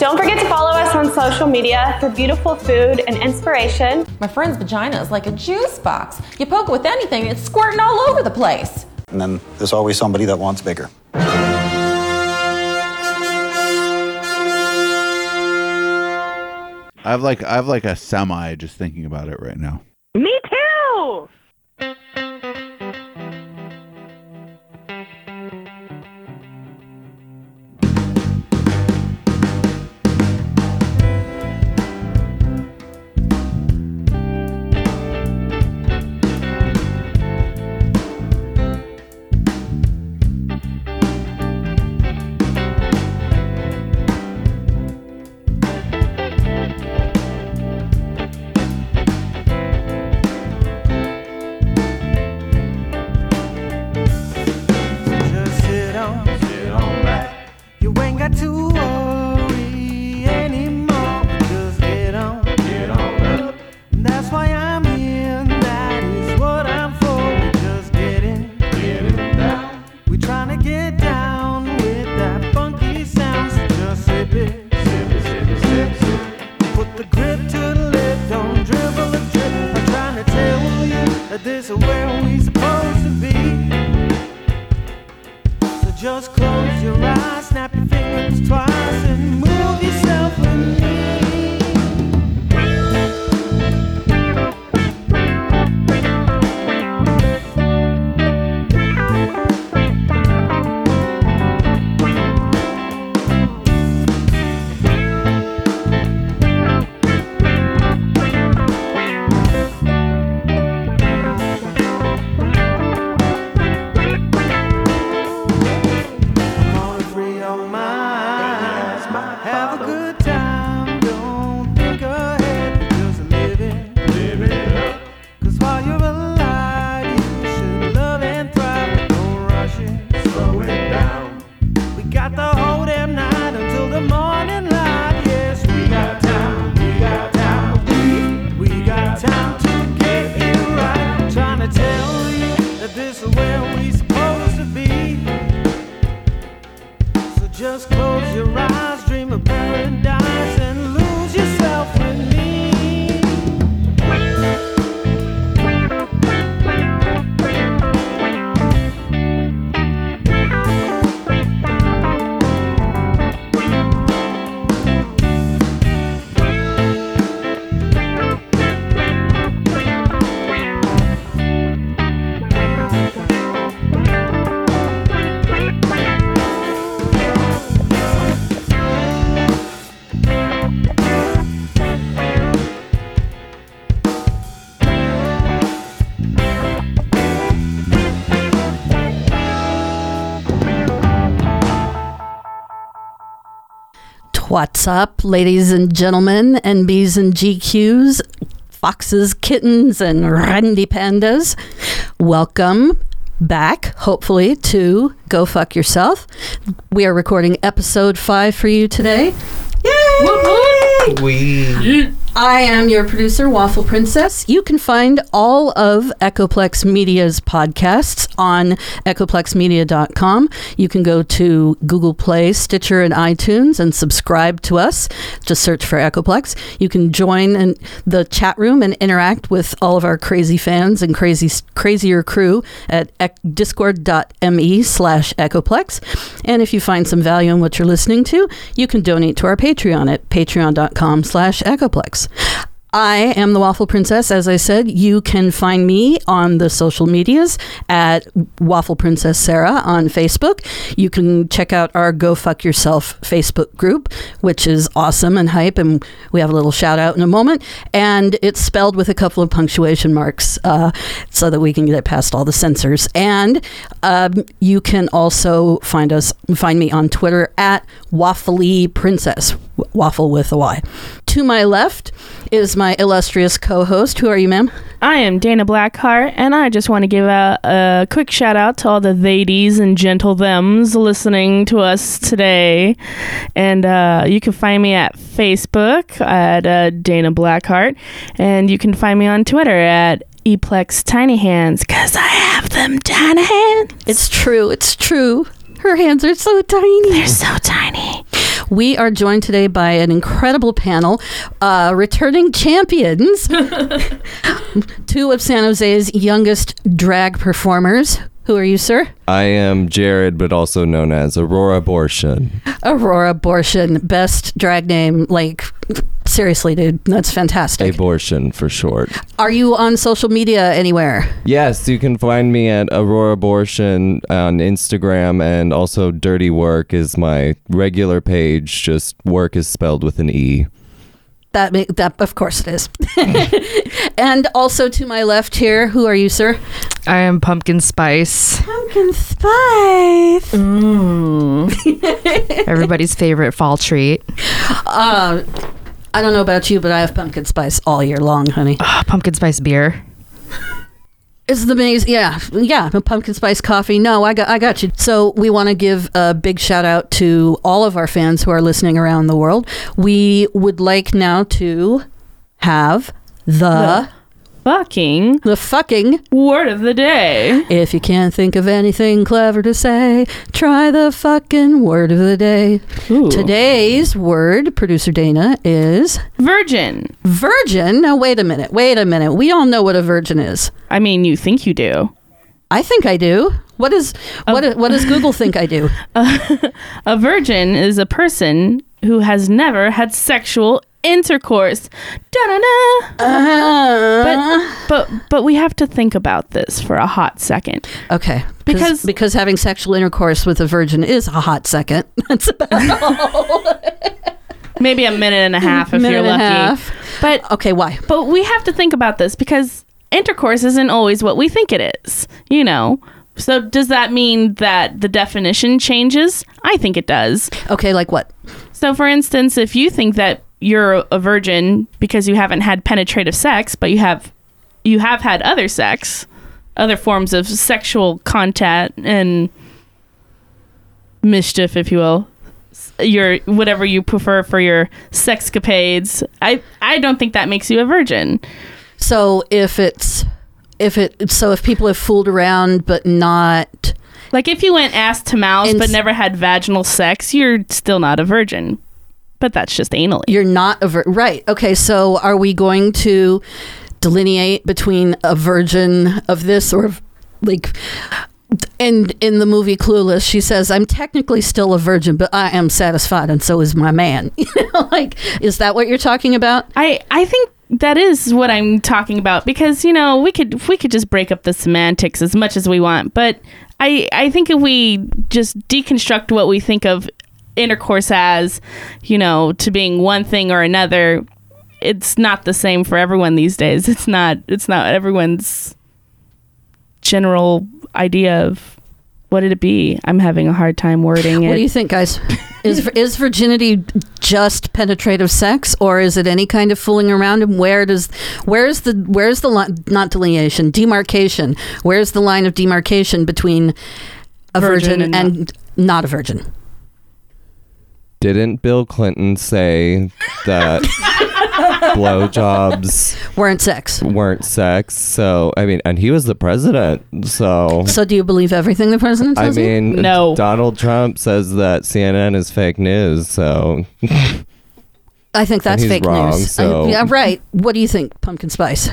Don't forget to follow us on social media for beautiful food and inspiration. My friend's vagina is like a juice box. You poke it with anything, it's squirting all over the place. And then there's always somebody that wants bigger. I have like I have like a semi just thinking about it right now. Me too. What's up, ladies and gentlemen, NBs and GQs, foxes, kittens, and randy pandas? Welcome back, hopefully, to Go Fuck Yourself. We are recording episode five for you today. Yay! We I am your producer, Waffle Princess. You can find all of Echoplex Media's podcasts on echoplexmedia.com. You can go to Google Play, Stitcher, and iTunes and subscribe to us. Just search for Echoplex. You can join in the chat room and interact with all of our crazy fans and crazy crazier crew at discord.me slash echoplex. And if you find some value in what you're listening to, you can donate to our Patreon at patreon.com slash echoplex. I am the Waffle Princess. As I said, you can find me on the social medias at Waffle Princess Sarah on Facebook. You can check out our Go Fuck Yourself Facebook group, which is awesome and hype, and we have a little shout out in a moment. And it's spelled with a couple of punctuation marks uh, so that we can get it past all the censors. And um, you can also find us, find me on Twitter at Waffly Princess, waffle with a Y. To my left is my illustrious co-host. Who are you, ma'am? I am Dana Blackheart, and I just want to give a, a quick shout out to all the ladies and gentle thems listening to us today. And uh, you can find me at Facebook at uh, Dana Blackheart, and you can find me on Twitter at Eplex Tiny Hands, because I have them tiny hands. It's true. It's true. Her hands are so tiny. They're so tiny. We are joined today by an incredible panel, uh, returning champions, two of San Jose's youngest drag performers. Who are you, sir? I am Jared, but also known as Aurora Abortion. Aurora Abortion, best drag name. Like, seriously, dude, that's fantastic. Abortion for short. Are you on social media anywhere? Yes, you can find me at Aurora Abortion on Instagram, and also Dirty Work is my regular page. Just work is spelled with an E. That, ma- that of course it is. and also to my left here, who are you, sir? I am pumpkin spice. Pumpkin Spice. Everybody's favorite fall treat. Uh, I don't know about you, but I have pumpkin spice all year long, honey. Ah, pumpkin spice beer. It's the amazing, yeah, yeah. Pumpkin spice coffee. No, I got, I got you. So we want to give a big shout out to all of our fans who are listening around the world. We would like now to have the Fucking the fucking. word of the day. If you can't think of anything clever to say, try the fucking word of the day. Ooh. Today's word, producer Dana, is Virgin. virgin. Now wait a minute. Wait a minute. We all know what a virgin is. I mean, you think you do. I think I do. What is what? what does Google think I do? A virgin is a person who has never had sexual intercourse. Da-da-da. Uh, But but but we have to think about this for a hot second. okay, because- because having sexual intercourse with a virgin is a hot second. That's about all. Maybe a minute and a half if minute you're and a lucky. half. But Okay, why? but we have to think about this because intercourse isn't always what we think it is. You know. So does that mean that the definition changes? I think it does. Okay, like what? So, for instance, if you think that you're a virgin because you haven't had penetrative sex, but you have you have had other sex, other forms of sexual contact and mischief, if you will, your whatever you prefer for your sexcapades, I I don't think that makes you a virgin. So if it's if it so if people have fooled around but not Like if you went ass to mouth but never had vaginal sex, you're still not a virgin. But that's just anally. you're not a vir- right. Okay, so are we going to delineate between a virgin of this or of, like and in the movie Clueless, she says, "I'm technically still a virgin, but I am satisfied, and so is my man." You know, like, is that what you're talking about? I I think that is what I'm talking about because you know we could we could just break up the semantics as much as we want, but I I think if we just deconstruct what we think of intercourse as, you know, to being one thing or another, it's not the same for everyone these days. It's not it's not everyone's general idea of what did it be. I'm having a hard time wording it. What do you think, guys? Is is virginity just penetrative sex, or is it any kind of fooling around? And where does where's the where's the line? Not delineation, demarcation. Where's the line of demarcation between a Virgin virgin, and and, not a virgin? Didn't Bill Clinton say that blowjobs Weren't sex. weren't sex? So, I mean, and he was the president. So, So do you believe everything the president I says? you? mean, No. Donald Trump says that CNN is fake news. So, I think that's he's fake wrong, news. I- so- yeah, right. What do you think, Pumpkin Spice?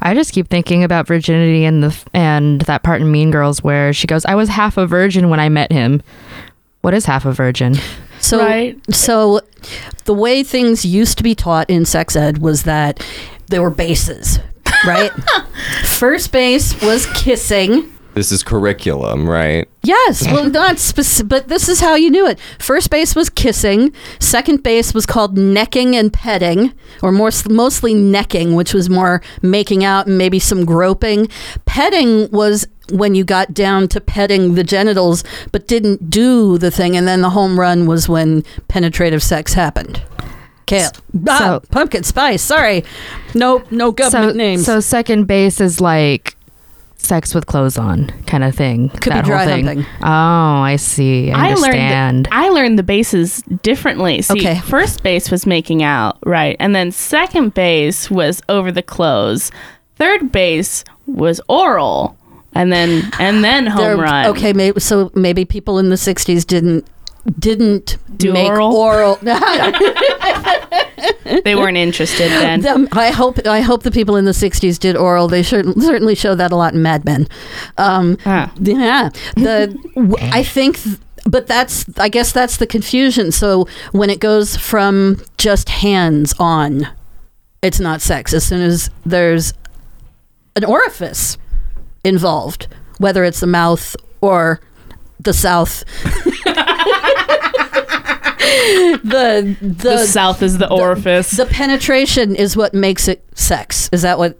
I just keep thinking about virginity and the and that part in Mean Girls where she goes, "I was half a virgin when I met him." What is half a virgin? So, Right. so the way things used to be taught in sex ed was that there were bases, right? First base was kissing. This is curriculum, right? Yes, well, not specific, but this is how you knew it. First base was kissing. Second base was called necking and petting, or more mostly necking, which was more making out and maybe some groping. Petting was when you got down to petting the genitals, but didn't do the thing, and then the home run was when penetrative sex happened. Okay, ah, so- pumpkin spice. Sorry, no, no government so, names. so second base is like sex with clothes on kind of thing. Could be that dry whole thing. humping. Oh, I see. I, understand. learned I learned the bases differently. See, Okay. first base was making out, right? And then second base was over the clothes. Third base was oral. And then and then home There- run. Okay, maybe so maybe people in the '60s didn't didn't Do make oral? oral. They weren't interested then. I hope I hope the people in the '60s did oral. They cer- certainly show that a lot in Mad Men. Um, Ah. Yeah, the w- I think, th- but that's I guess that's the confusion. So when it goes from just hands on, it's not sex. As soon as there's an orifice involved, whether it's the mouth or the south. the the, the south is the orifice. the penetration is what makes it sex. Is that what?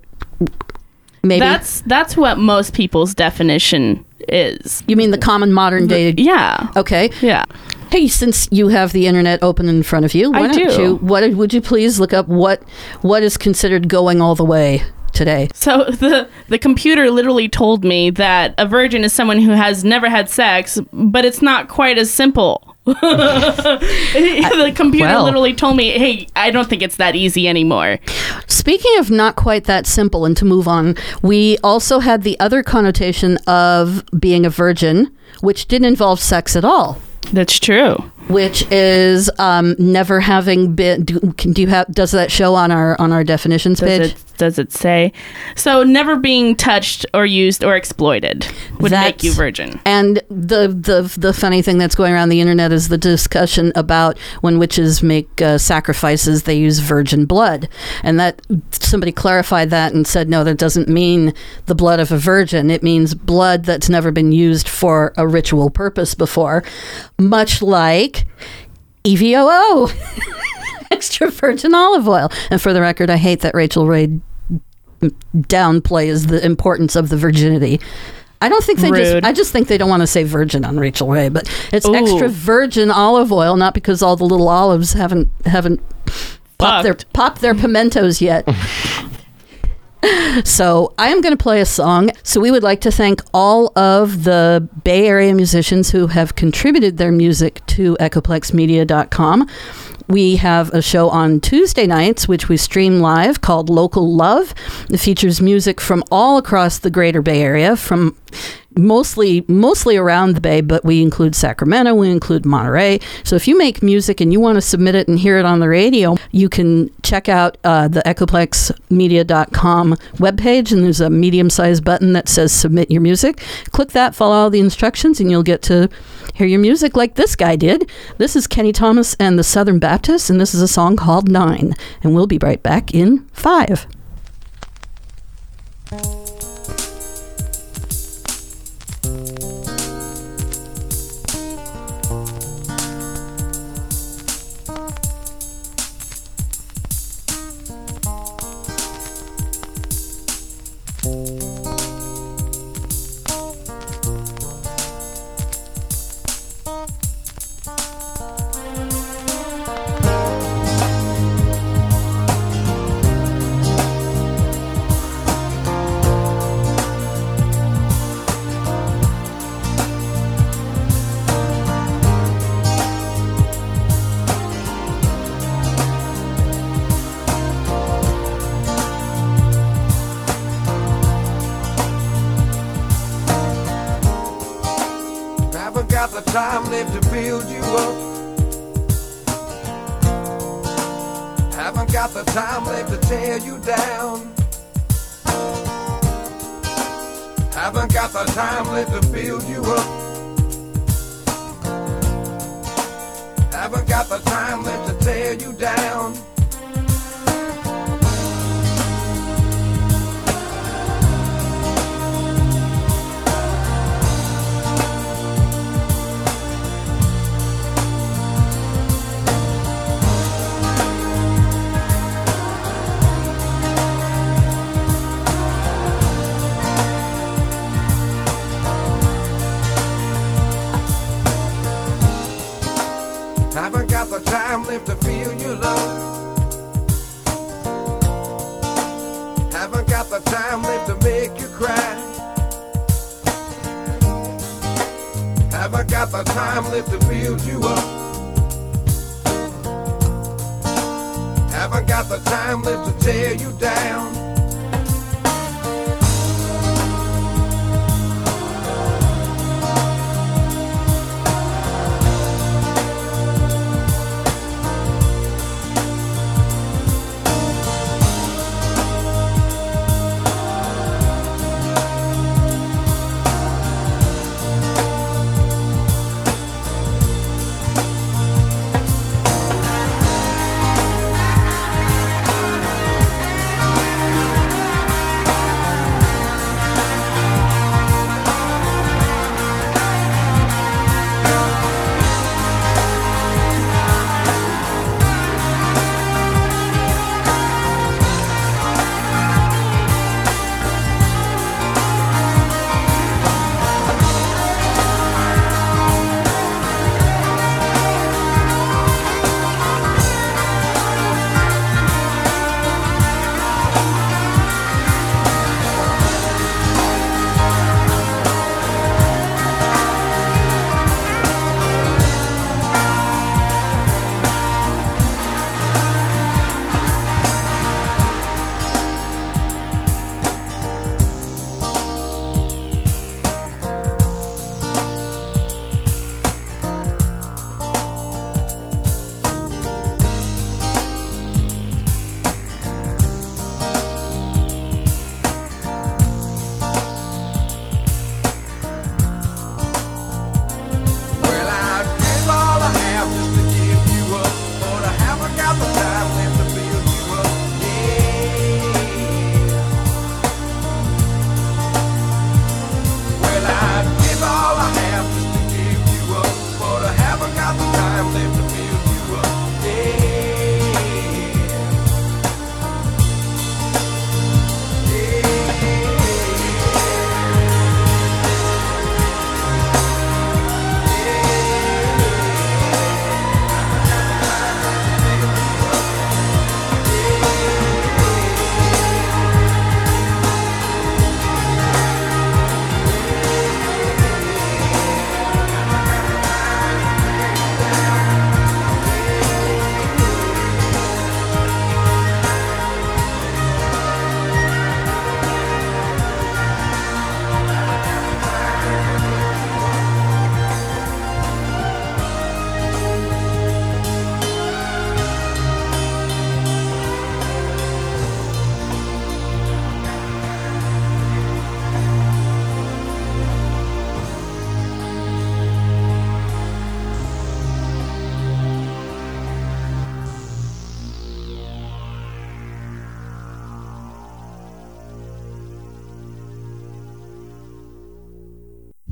Maybe that's that's what most people's definition is. you mean the common modern day. Yeah. Okay. Yeah. Hey, since you have the internet open in front of you, why I don't do. you? What would you please look up? What what is considered going all the way today? So the the computer literally told me that a virgin is someone who has never had sex, but it's not quite as simple. the computer Well. literally told me, "Hey, I don't think it's that easy anymore." Speaking of not quite that simple, and to move on, we also had the other connotation of being a virgin, which didn't involve sex at all. That's true. Which is um, never having been. Do, can, do you have? Does that show on our on our definitions Does page? it does it say? So never being touched or used or exploited would make you virgin. And the, the the funny thing that's going around the internet is the discussion about when witches make uh, sacrifices, they use virgin blood, and that somebody clarified that and said, no, that doesn't mean the blood of a virgin. It means blood that's never been used for a ritual purpose before, much like E EVOO, extra virgin olive oil. And for the record, I hate that Rachael Ray downplays the importance of the virginity. I don't think they Rude. just. I just think they don't want to say virgin on Rachael Ray, but it's Ooh. extra virgin olive oil, not because all the little olives haven't haven't popped their popped their pimentos yet. So I am going to play a song. So we would like to thank all of the Bay Area musicians who have contributed their music to EchoplexMedia.com. We have a show on Tuesday nights, which we stream live called Local Love. It features music from all across the greater Bay Area, from mostly mostly around the Bay, but we include Sacramento, we include Monterey. So if you make music and you want to submit it and hear it on the radio, you can check out uh, the echoplexmedia.com webpage, and there's a medium-sized button that says "Submit your music." Click that, follow all the instructions, and you'll get to hear your music like this guy did. This is Kenny Thomas and the Southern Baptists, and this is a song called Nine. And we'll be right back in five. Got the time left to build you up. Haven't got the time left to tear you down.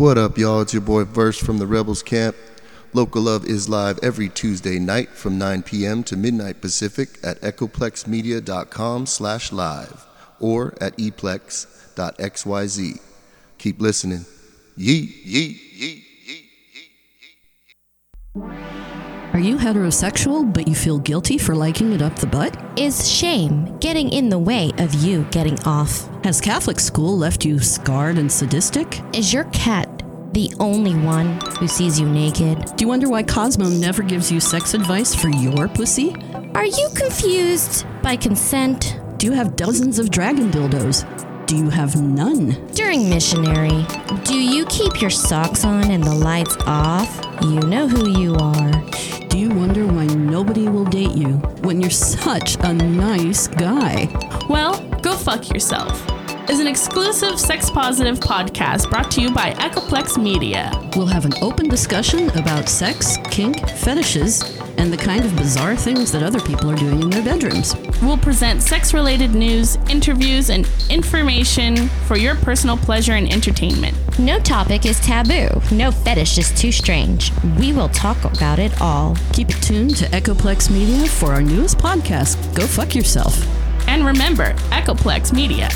What up, y'all? It's your boy Verse from the Rebels Camp. Local Love is live every Tuesday night from 9 p.m. to midnight Pacific at echoplexmedia.com slash live or at eplex.xyz. Keep listening. Yeet, yeet, yeet. Are you heterosexual, but you feel guilty for liking it up the butt? Is shame getting in the way of you getting off? Has Catholic school left you scarred and sadistic? Is your cat the only one who sees you naked? Do you wonder why Cosmo never gives you sex advice for your pussy? Are you confused by consent? Do you have dozens of dragon dildos? Do you have none? During missionary, do you keep your socks on and the lights off? You know who you are. Do you wonder why nobody will date you when you're such a nice guy? Well, go fuck yourself. Is an exclusive sex positive podcast brought to you by Echoplex Media. We'll have an open discussion about sex, kink, fetishes, and the kind of bizarre things that other people are doing in their bedrooms. We'll present sex related news, interviews, and information for your personal pleasure and entertainment. No topic is taboo. No fetish is too strange. We will talk about it all. Keep it tuned to Echoplex Media for our newest podcast, Go Fuck Yourself. And remember, Echoplex Media.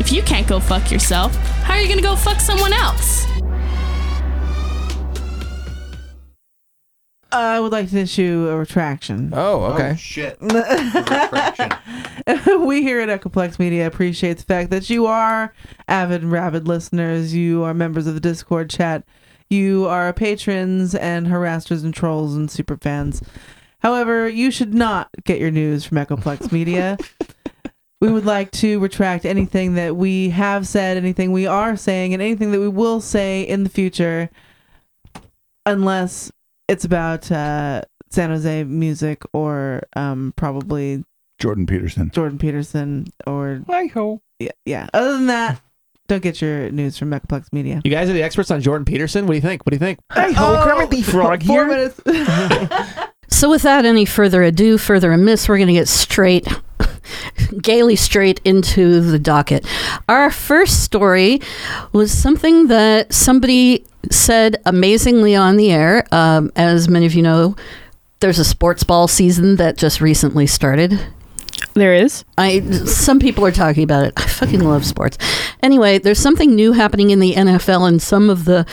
If you can't go fuck yourself, how are you gonna go fuck someone else? I would like to issue a retraction. Oh, oh okay. shit. we here at Echoplex Media appreciate the fact that you are avid and rabid listeners. You are members of the Discord chat. You are patrons and harassers and trolls and super fans. However, you should not get your news from Echoplex Media. we would like to retract anything that we have said, anything we are saying, and anything that we will say in the future, unless it's about uh, San Jose music or um, probably Jordan Peterson. Jordan Peterson or Hi ho. yeah, yeah. Other than that, don't get your news from Mechaplex Media. You guys are the experts on Jordan Peterson. What do you think? What do you think? Hey Oh, Kermit the Frog four here. minutes. So, without any further ado, further amiss, we're going to get straight, gaily straight into the docket. Our first story was something that somebody said amazingly on the air. Um, as many of you know, there's a sports ball season that just recently started. There is. I some people are talking about it. I fucking love sports. Anyway, there's something new happening in the NFL, and some of the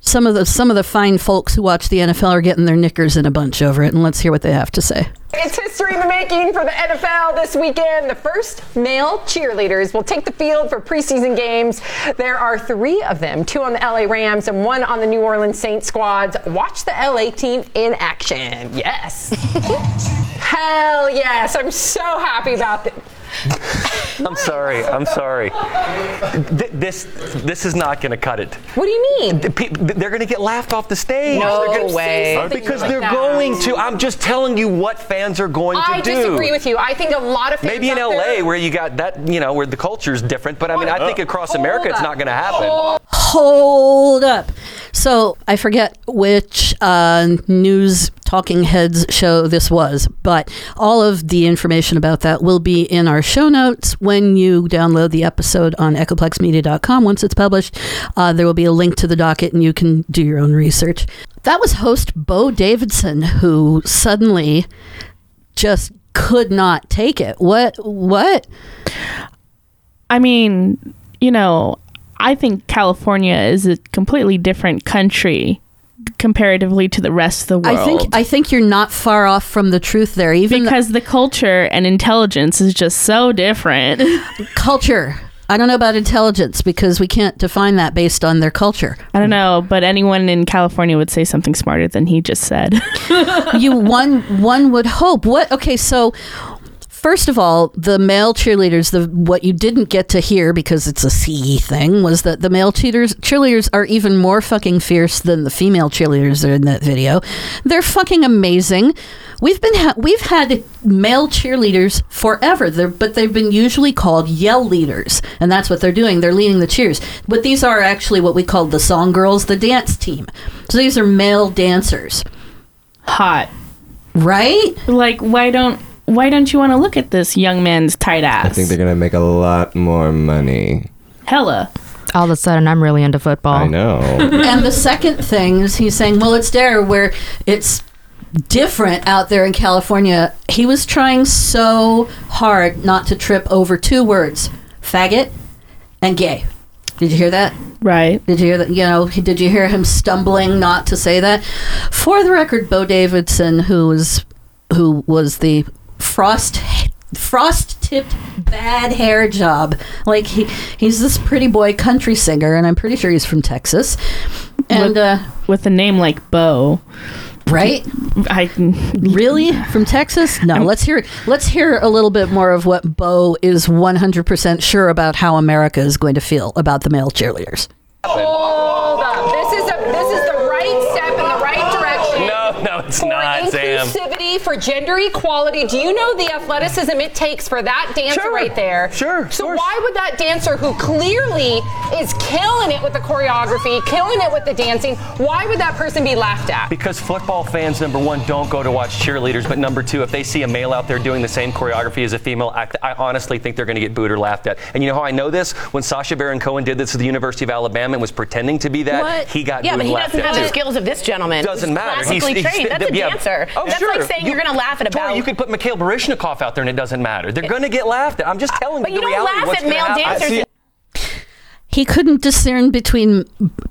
some of the some of the fine folks who watch the NFL are getting their knickers in a bunch over it. And let's hear what they have to say. It's history in the making for the NFL this weekend. The first male cheerleaders will take the field for preseason games. There are three of them two on the LA Rams and one on the New Orleans Saints squads. Watch the LA team in action. Yes. Hell yes. I'm so happy about this. I'm sorry. I'm sorry. Th- This this is not going to cut it. What do you mean? The pe- They're going to get laughed off the stage. No They're gonna- way. Because Like they're that. going to. I'm just telling you what fans are going to do. I do. disagree with you. I think a lot of fans Maybe in out LA there- where you got that, you know, where the culture's different. But I mean, I think across America it's not going to happen. Hold up. So I forget which uh, news talking heads show this was, but all of the information about that will be in our show notes when you download the episode on echoplexmedia.com. Once it's published, uh, there will be a link to the docket and you can do your own research. That was host Bo Davidson who suddenly just could not take it. What? What? I mean, you know, I think California is a completely different country comparatively to the rest of the world. I think I think you're not far off from the truth there. Even because the culture and intelligence is just so different. culture. I don't know about intelligence because we can't define that based on their culture. I don't know, but anyone in California would say something smarter than he just said. you one one would hope. What? Okay, so first of all, the male cheerleaders, the what you didn't get to hear because it's a CE thing was that the male cheaters cheerleaders are even more fucking fierce than the female cheerleaders that are in that video. They're fucking amazing. We've been ha- we've had male cheerleaders forever, They're, but they've been usually called yell leaders, and that's what they're doing. They're leading the cheers. But these are actually what we call the song girls, the dance team. So these are male dancers. Hot. Right? Like why don't why don't you want to look at this young man's tight ass? I think they're gonna make a lot more money. Hella. All of a sudden, I'm really into football. I know. and the second thing is he's saying, well, it's there where it's different out there in California. He was trying so hard not to trip over two words faggot and gay. Did you hear that? Right. Did you hear that? You know, did you hear him stumbling not to say that? For the record, Bo Davidson, who was who was the frost frost tipped bad hair job, like he he's this pretty boy country singer, and I'm pretty sure he's from Texas. And with, uh, with a name like Bo, right? I really from Texas. No, let's hear let's hear a little bit more of what Bo is 100 percent sure about how America is going to feel about the male cheerleaders. Hold up. This is a this is the right step in the right direction. No, no, it's for Sam. inclusivity, for gender equality. Do you know the athleticism it takes for that dancer Sure. right there? Sure, So why would that dancer who clearly is killing it with the choreography, killing it with the dancing, why would that person be laughed at? Because football fans, number one, don't go to watch cheerleaders, but number two, if they see a male out there doing the same choreography as a female, I, I honestly think they're going to get booed or laughed at. And you know how I know this? When Sacha Baron Cohen did this at the University of Alabama and was pretending to be that, What? he got yeah, booed but he laughed doesn't at have the too. skills of this gentleman. Doesn't matter. Classically He's- he's- trained. That's a yeah. dancer. Oh, That's sure. like saying you, are going to laugh at Tori, about. you could put Mikhail Baryshnikov out there and it doesn't matter. They're going to get laughed at. I'm just uh, telling But you you don't reality. laugh at gonna male happen. dancers. He couldn't discern between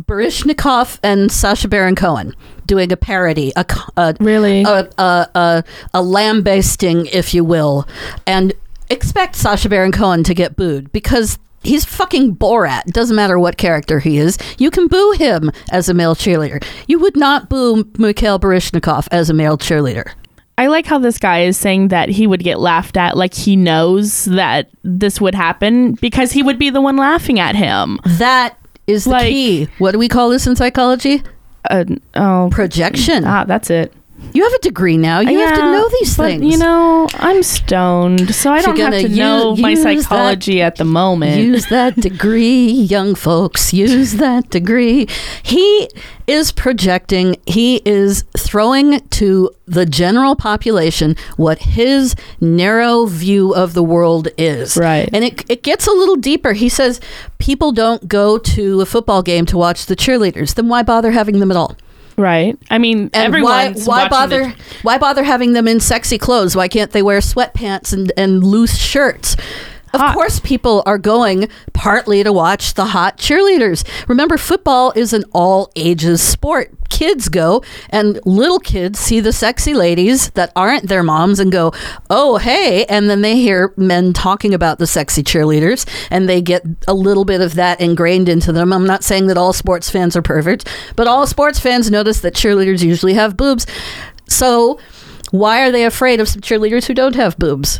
Baryshnikov and Sacha Baron Cohen doing a parody, a a, really a a, a, a lambasting, if you will, and expect Sacha Baron Cohen to get booed because. He's fucking Borat. Doesn't matter what character he is. You can boo him as a male cheerleader. You would not boo Mikhail Baryshnikov as a male cheerleader. I like how this guy is saying that he would get laughed at, like he knows that this would happen because he would be the one laughing at him. That is the key. What do we call this in psychology? Uh, oh, projection. Ah, that's it. You have a degree now. You have to know these but, things. You know, I'm stoned, so I don't have gonna use- know my use that- psychology at the moment. Use that degree, young folks. Use that degree. He is projecting, he is throwing to the general population what his narrow view of the world is. Right. And it, it gets a little deeper. He says people don't go to a football game to watch the cheerleaders. Then why bother having them at all? Right. I mean, And why everyone's why bother the- why bother having them in sexy clothes? Why can't they wear sweatpants and, and loose shirts? Of course people are going partly to watch the hot cheerleaders. Remember football is an all ages sport. Kids go and little kids see the sexy ladies that aren't their moms and go, "Oh, hey." And then they hear men talking about the sexy cheerleaders and they get a little bit of that ingrained into them. I'm not saying that all sports fans are perfect, but all sports fans notice that cheerleaders usually have boobs. So, why are they afraid of some cheerleaders who don't have boobs?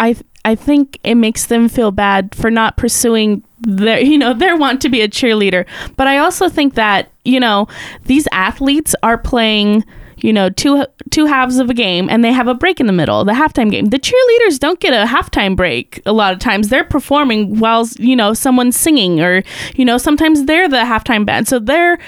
I I think it makes them feel bad for not pursuing their you know their want to be a cheerleader. But I also think that you know these athletes are playing you know two two halves of a game and they have a break in the middle the halftime game. The cheerleaders don't get a halftime break a lot of times. They're performing while you know someone's singing or you know sometimes they're the halftime band. So they're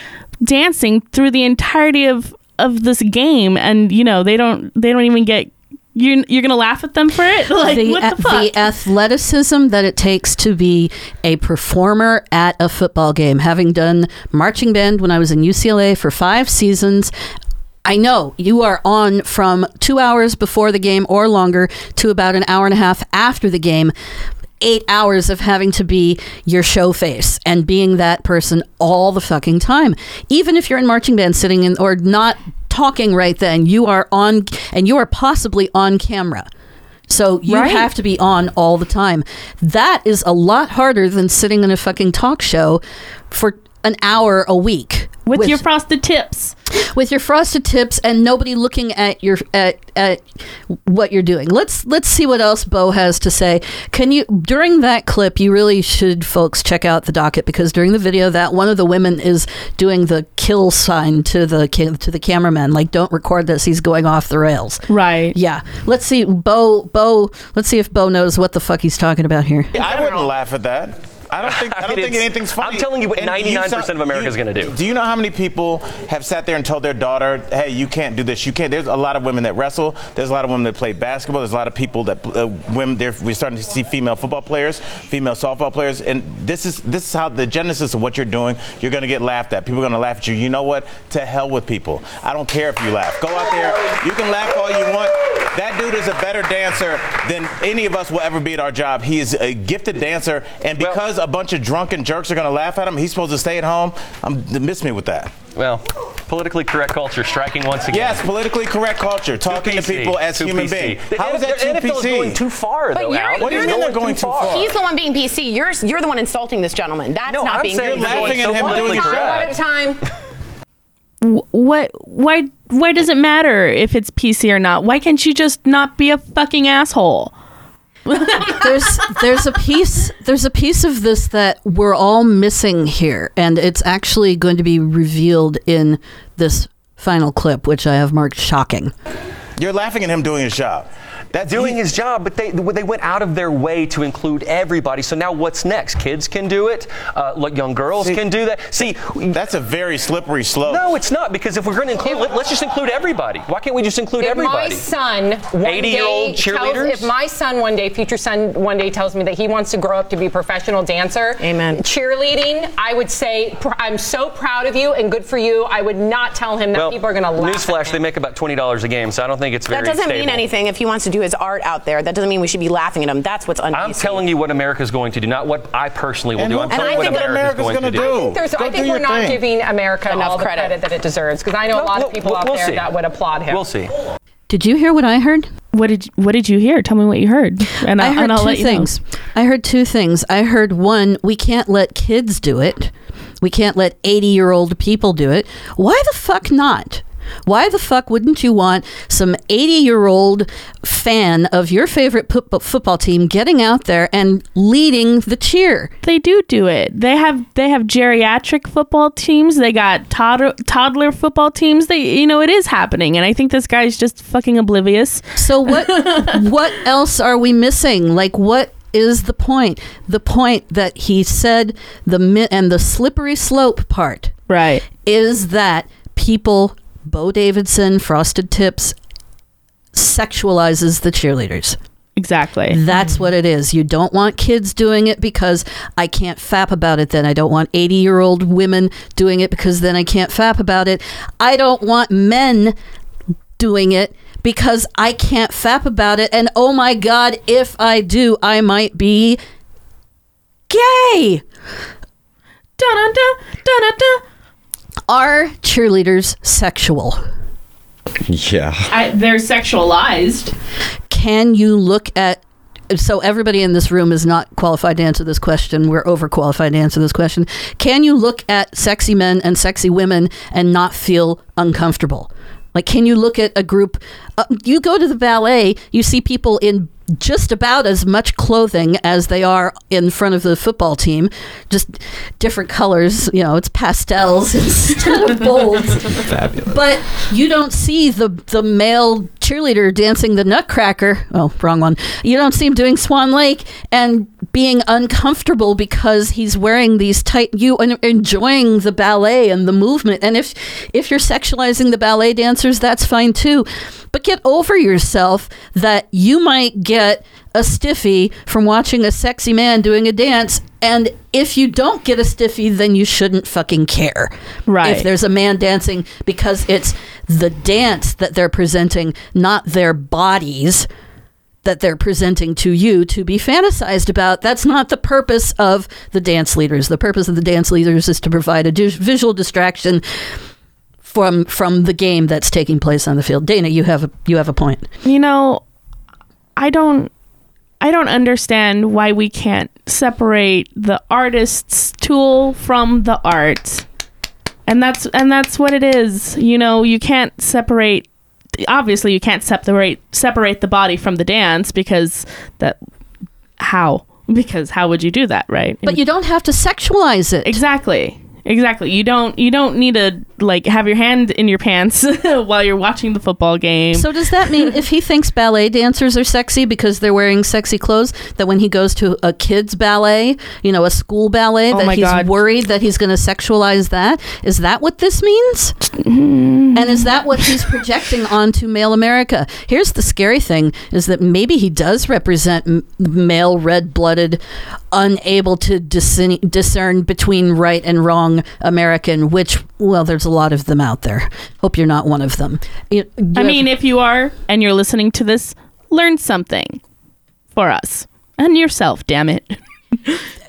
dancing through the entirety of of this game and you know they don't they don't even get you you're gonna laugh at them for it like the, what the fuck the athleticism that it takes to be a performer at a football game. Having done marching band when I was in UCLA for five seasons, I know you are on from two hours before the game or longer to about an hour and a half after the game. Eight hours of having to be your show face and being that person all the fucking time. Even if you're in marching band sitting in or not talking right then, you are on and you are possibly on camera. So you Right. have to be on all the time. That is a lot harder than sitting in a fucking talk show for an hour a week with, your frosted tips with your frosted tips and nobody looking at your at, at what you're doing. Let's let's see what else Bo has to say. Can you during that clip you really should folks check out the docket because during the video that one of the women is doing the kill sign to the ca- to the cameraman like don't record this he's going off the rails. Right. Yeah. Let's see Bo Bo let's see if Bo knows what the fuck he's talking about here. I wouldn't laugh at that. I don't think I don't think anything's funny. I'm telling you what And 99% saw- of America is going to do. Do you know how many people have sat there and told their daughter, "Hey, you can't do this. You can't." There's a lot of women that wrestle. There's a lot of women that play basketball. There's a lot of people that uh, women. We're starting to see female football players, female softball players, and this is this is how the genesis of what you're doing. You're going to get laughed at. People are going to laugh at you. You know what? To hell with people. I don't care if you laugh. Go out there. You can laugh all you want. That dude is a better dancer than any of us will ever be at our job. He is a gifted dancer, and because a bunch of drunken jerks are going to laugh at him, he's supposed to stay at home. Um, miss me with that. Well, politically correct culture striking once again. Yes, politically correct culture, talking to people as too human PC. beings. How is that too the NFL is PC? going too far, But though, you're, Al. What do you you're mean the- they're going too far? He's the one being PC. You're you're the one insulting this gentleman. That's No, not I'm being saying PC. you're laughing at him One doing at a time, job. One at a time. What why why does it matter if it's PC or not? Why can't you just not be a fucking asshole? There's there's a piece there's a piece of this that we're all missing here, and it's actually going to be revealed in this final clip, which I have marked shocking. You're laughing at him doing his job. That's doing his job, but they they went out of their way to include everybody. So now what's next? Kids can do it. Uh, like young girls See, can do that. See, that's a very slippery slope. No, it's not because if we're going to include, let, us just include everybody. Why can't we just include if everybody? my son 80-year-old day tells, cheerleaders? if my son one day, future son one day tells me that he wants to grow up to be a professional dancer, amen. Cheerleading, I would say pr- I'm so proud of you and good for you. I would not tell him that well, people are going to laugh. newsflash, they make about twenty dollars a game, so I don't think it's very That doesn't stable. mean anything if he wants to do his art out there. That doesn't mean we should be laughing at him. That's what's un I'm telling you what America's going to do, not what I personally will And do. I'm and telling I you what think what America's, America's going to gonna do. do. I think, I think your we're not thing. giving America Enough all the credit. credit. that it deserves because I know a lot we'll- of people we'll- out we'll there see. that would applaud him. We'll see. Did you hear what I heard? What did What did you hear? Tell me what you heard, and I I'll, heard and I'll two let you know. things. I heard two things. I heard one, we can't let kids do it. We can't let 80 year old people do it. Why the fuck not? Why the fuck wouldn't you want some 80 year old fan of your favorite pu- football team getting out there and leading the cheer? They do do it. They have they have geriatric football teams. They got toddler toddler football teams. They you know it is happening, and I think this guy's just fucking oblivious. So what what else are we missing? Like what is the point? The point that he said the mi- and the slippery slope part right is that people Bo Davidson, Frosted Tips sexualizes the cheerleaders. Exactly. That's what it is. You don't want kids doing it because I can't fap about it then. I don't want 80 year old women doing it because then I can't fap about it. I don't want men doing it because I can't fap about it. And oh my God, if I do, I might be gay. Dun-dun-dun, dun-dun-dun. Are cheerleaders sexual? Yeah. I, they're sexualized. Can you look at so everybody in this room is not qualified to answer this question. We're overqualified to answer this question. Can you look at sexy men and sexy women and not feel uncomfortable? Like, can you look at a group? Uh, you go to the ballet, you see people in just about as much clothing as they are in front of the football team, just different colors. You know, it's pastels instead of bolds. Fabulous. But you don't see the the male cheerleader dancing the Nutcracker. Oh, wrong one. You don't see him doing Swan Lake and being uncomfortable because he's wearing these tight. You and enjoying the ballet and the movement. And if if you're sexualizing the ballet dancers, that's fine too. But get over yourself that you might get a stiffy from watching a sexy man doing a dance. And if you don't get a stiffy, then you shouldn't fucking care. Right. If there's a man dancing because it's the dance that they're presenting, not their bodies that they're presenting to you to be fantasized about. That's not the purpose of the dance leaders. The purpose of the dance leaders is to provide a visual distraction from from the game that's taking place on the field. Dana, you have a you have a point. You know, I don't I don't understand why we can't separate the artist's tool from the art. And that's and that's what it is. You know, you can't separate obviously you can't separate separate the body from the dance because that how? Because how would you do that, right? But you don't have to sexualize it. Exactly. Exactly. You don't you don't need to like have your hand in your pants while you're watching the football game. So does that mean if he thinks ballet dancers are sexy because they're wearing sexy clothes, that when he goes to a kids ballet, you know, a school ballet, Oh that he's God. worried that he's going to sexualize that? Is that what this means? Hmm. And is that what he's projecting onto male America? Here's the scary thing: is that maybe he does represent m- male, red-blooded, unable to discern between right and wrong American. Which, well, there's a lot of them out there. Hope you're not one of them. You- you I have- mean, if you are and you're listening to this, learn something for us and yourself, damn it.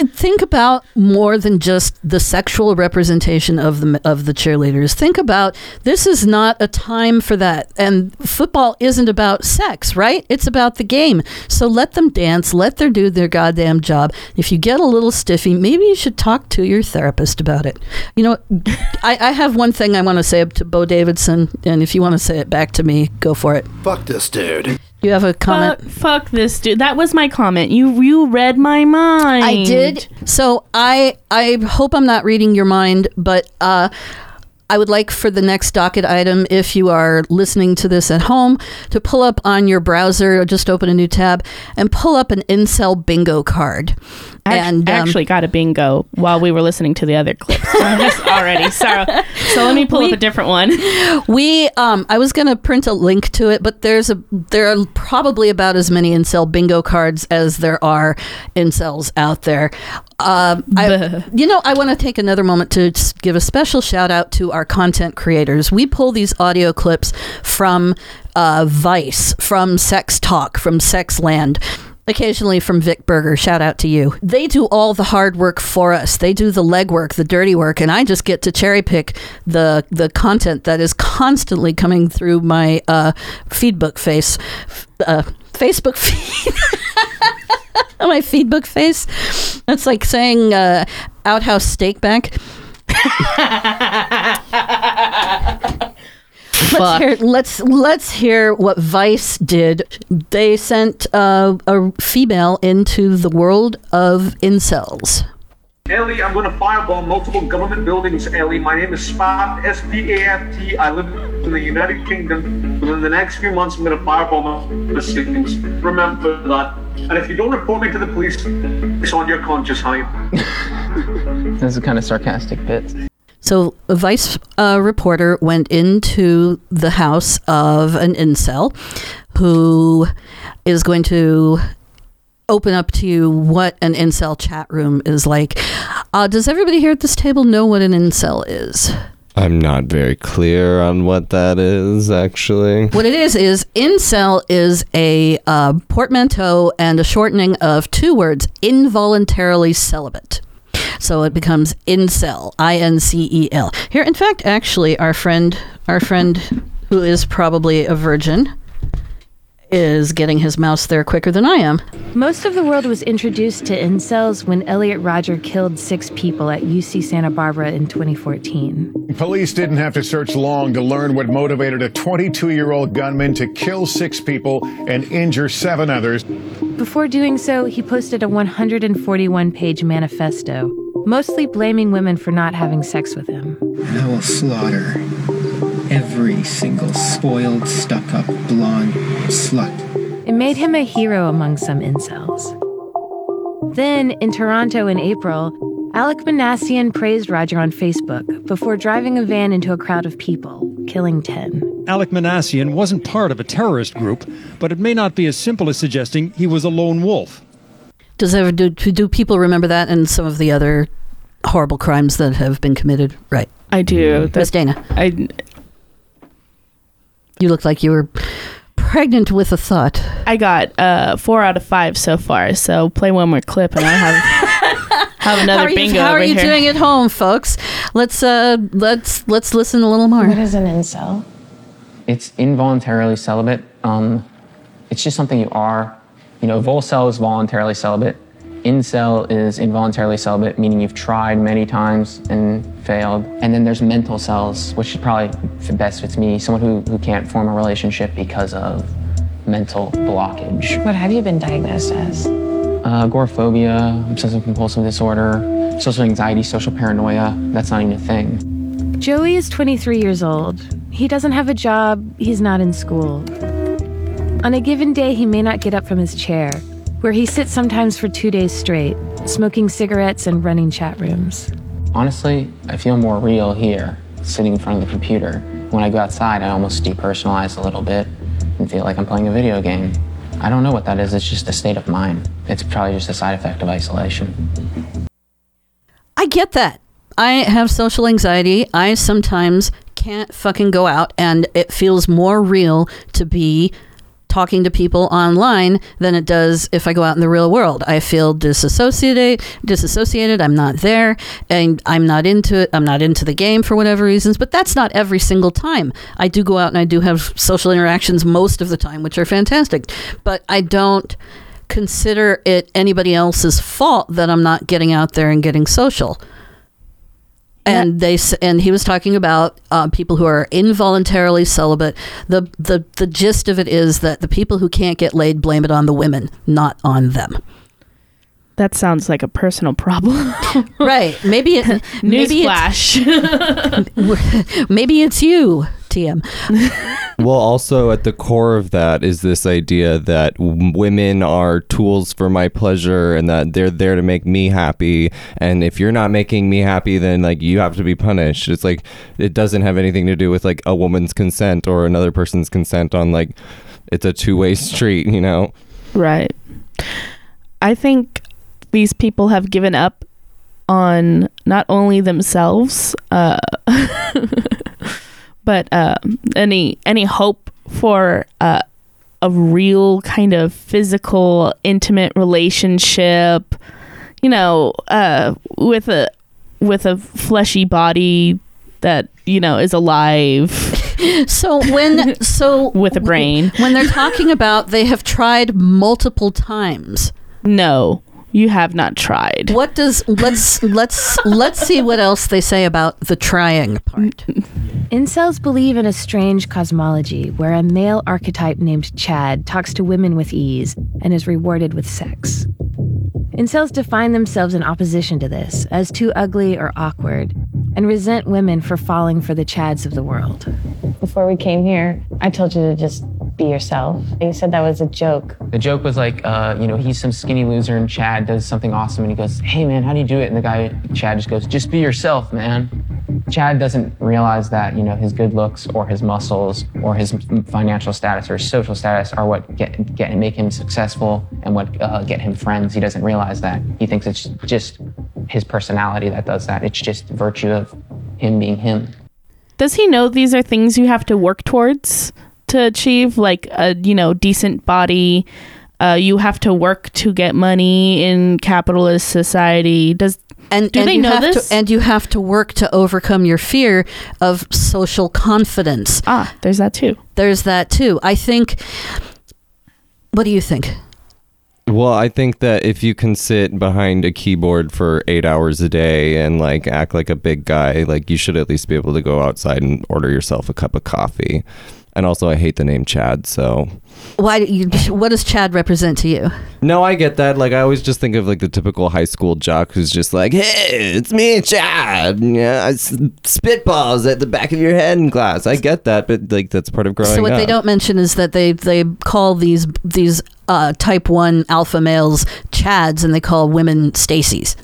think about more than just the sexual representation of the of the cheerleaders. Think about this is not a time for that. And football isn't about sex, right? It's about the game. So let them dance, let them do their goddamn job. If you get a little stiffy, maybe you should talk to your therapist about it. You know, I, I have one thing I want to say to Bo Davidson, and if you want to say it back to me, go for it. Fuck this dude. You have a comment? Fuck, fuck this dude. That was my comment. You you read my mind. I did. So I I hope I'm not reading your mind, but uh, I would like for the next docket item, if you are listening to this at home, to pull up on your browser, just open a new tab, and pull up an incel bingo card. I and um, actually got a bingo while we were listening to the other clips already. So, so let me pull up a different one. we um I was gonna print a link to it, but there's a there are probably about as many incel bingo cards as there are incels out there. Um, I, you know, I want to take another moment to give a special shout out to our content creators. We pull these audio clips from uh, Vice, from Sex Talk, from Sex Land. Occasionally from Vic Berger, shout out to you. They do all the hard work for us. They do the legwork, the dirty work, and I just get to cherry pick the the content that is constantly coming through my uh, feedbook face, uh, Facebook feed. my feedbook face. That's like saying uh, outhouse steak back. Let's hear, let's let's hear what Vice did. They sent uh, a female into the world of incels. Ellie, I'm going to firebomb multiple government buildings, Ellie. My name is Spat, S P A F T. I live in the United Kingdom. Within the next few months, I'm going to firebomb the cities. Remember that. And if you don't report me to the police, it's on your conscience, honey. This is kind of sarcastic bit. So, a Vice uh, reporter went into the house of an incel who is going to open up to you what an incel chat room is like. Uh, does everybody here at this table know what an incel is? I'm not very clear on what that is, actually. What it is is incel is a uh, portmanteau and a shortening of two words: involuntarily celibate. So it becomes incel, I N C E L. Here, in fact, actually, our friend, our friend who is probably a virgin, is getting his mouse there quicker than I am. Most of the world was introduced to incels when Elliot Rodger killed six people at UC Santa Barbara in 2014. Police didn't have to search long to learn what motivated a 22 year old gunman to kill six people and injure seven others. Before doing so, he posted a 141 page manifesto, mostly blaming women for not having sex with him. And I will slaughter every single spoiled, stuck up, blonde slut. It made him a hero among some incels. Then, in Toronto in April, Alek Minassian praised Rodger on Facebook before driving a van into a crowd of people, killing 10. Alek Minassian wasn't part of a terrorist group, but it may not be as simple as suggesting he was a lone wolf. Does ever do, do people remember that and some of the other horrible crimes that have been committed? Right. I do. Miss Dana. I You look like you were pregnant with a thought. I got uh, four out of five so far. So play one more clip, and I have have another how are you, bingo how over are you here. doing at home, folks? Let's uh let's let's listen a little more. What is an incel? It's involuntarily celibate. Um, it's just something you are. You know, volcel is voluntarily celibate. Incel is involuntarily celibate, meaning you've tried many times and failed. And then there's mental cells, which is probably best fits me, someone who, who can't form a relationship because of mental blockage. What have you been diagnosed as? uh, agoraphobia, obsessive compulsive disorder, social anxiety, social paranoia. That's not even a thing. Joey is 23 years old. He doesn't have a job, he's not in school. On a given day, he may not get up from his chair, where he sits sometimes for two days straight, smoking cigarettes and running chat rooms. Honestly, I feel more real here, sitting in front of the computer. When I go outside, I almost depersonalize a little bit and feel like I'm playing a video game. I don't know what that is, it's just a state of mind. It's probably just a side effect of isolation. I get that. I have social anxiety. I sometimes can't fucking go out, and it feels more real to be talking to people online than it does if I go out in the real world. I feel disassociated, disassociated. I'm not there, and I'm not into it. I'm not into the game for whatever reasons. But that's not every single time. I do go out and I do have social interactions most of the time, which are fantastic. But I don't consider it anybody else's fault that I'm not getting out there and getting social and they and he was talking about uh, people who are involuntarily celibate. The, the the gist of it is that the people who can't get laid blame it on the women, not on them. That sounds like a personal problem. right? Maybe it. maybe it's, maybe it's you, TM. Well, also at the core of that is this idea that w- women are tools for my pleasure and that they're there to make me happy. And if you're not making me happy, then like you have to be punished. It's like it doesn't have anything to do with like a woman's consent or another person's consent on like it's a two way street, you know? Right. I think these people have given up on not only themselves, uh, but uh, any any hope for uh, a real kind of physical, intimate relationship. You know, uh, with a with a fleshy body that you know is alive. So when so with a brain, when they're talking about they have tried multiple times. No, you have not tried. What does let's let's let's see what else they say about the trying part. Incels believe in a strange cosmology where a male archetype named Chad talks to women with ease and is rewarded with sex. Incels define themselves in opposition to this as too ugly or awkward and resent women for falling for the Chads of the world. Before we came here, I told you to just be yourself. You said that was a joke. The joke was like, uh, you know, he's some skinny loser and Chad does something awesome and he goes, hey man, how do you do it? And the guy, Chad just goes, just be yourself, man. Chad doesn't realize that, you know, his good looks or his muscles or his financial status or his social status are what get, get make him successful and what uh, get him friends. He doesn't realize that. He thinks it's just his personality that does that. It's just virtue of him being him. Does he know these are things you have to work towards to achieve, like a you know decent body? Uh, you have to work to get money in capitalist society. Does and do and they you know have this? To, and you have to work to overcome your fear of social confidence. Ah, there's that too. There's that too. I think. What do you think? Well, I think that if you can sit behind a keyboard for eight hours a day and like act like a big guy, like you should at least be able to go outside and order yourself a cup of coffee. And also, I hate the name Chad, so Why? Do you, what does Chad represent to you? no, I get that. Like, I always just think of like the typical high school jock who's just like, "Hey, it's me, Chad. Yeah, I spitballs at the back of your head in class." I get that, but like that's part of growing up. so what up. they don't mention is that they they call these these uh, type one alpha males Chads, and they call women Stacy's.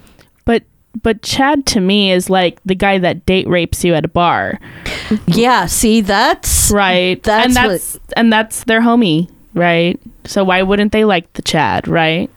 But Chad to me is like the guy that date rapes you at a bar. Yeah, see that's right. that's and what- that's and that's their homie, right? So why wouldn't they like the Chad, right?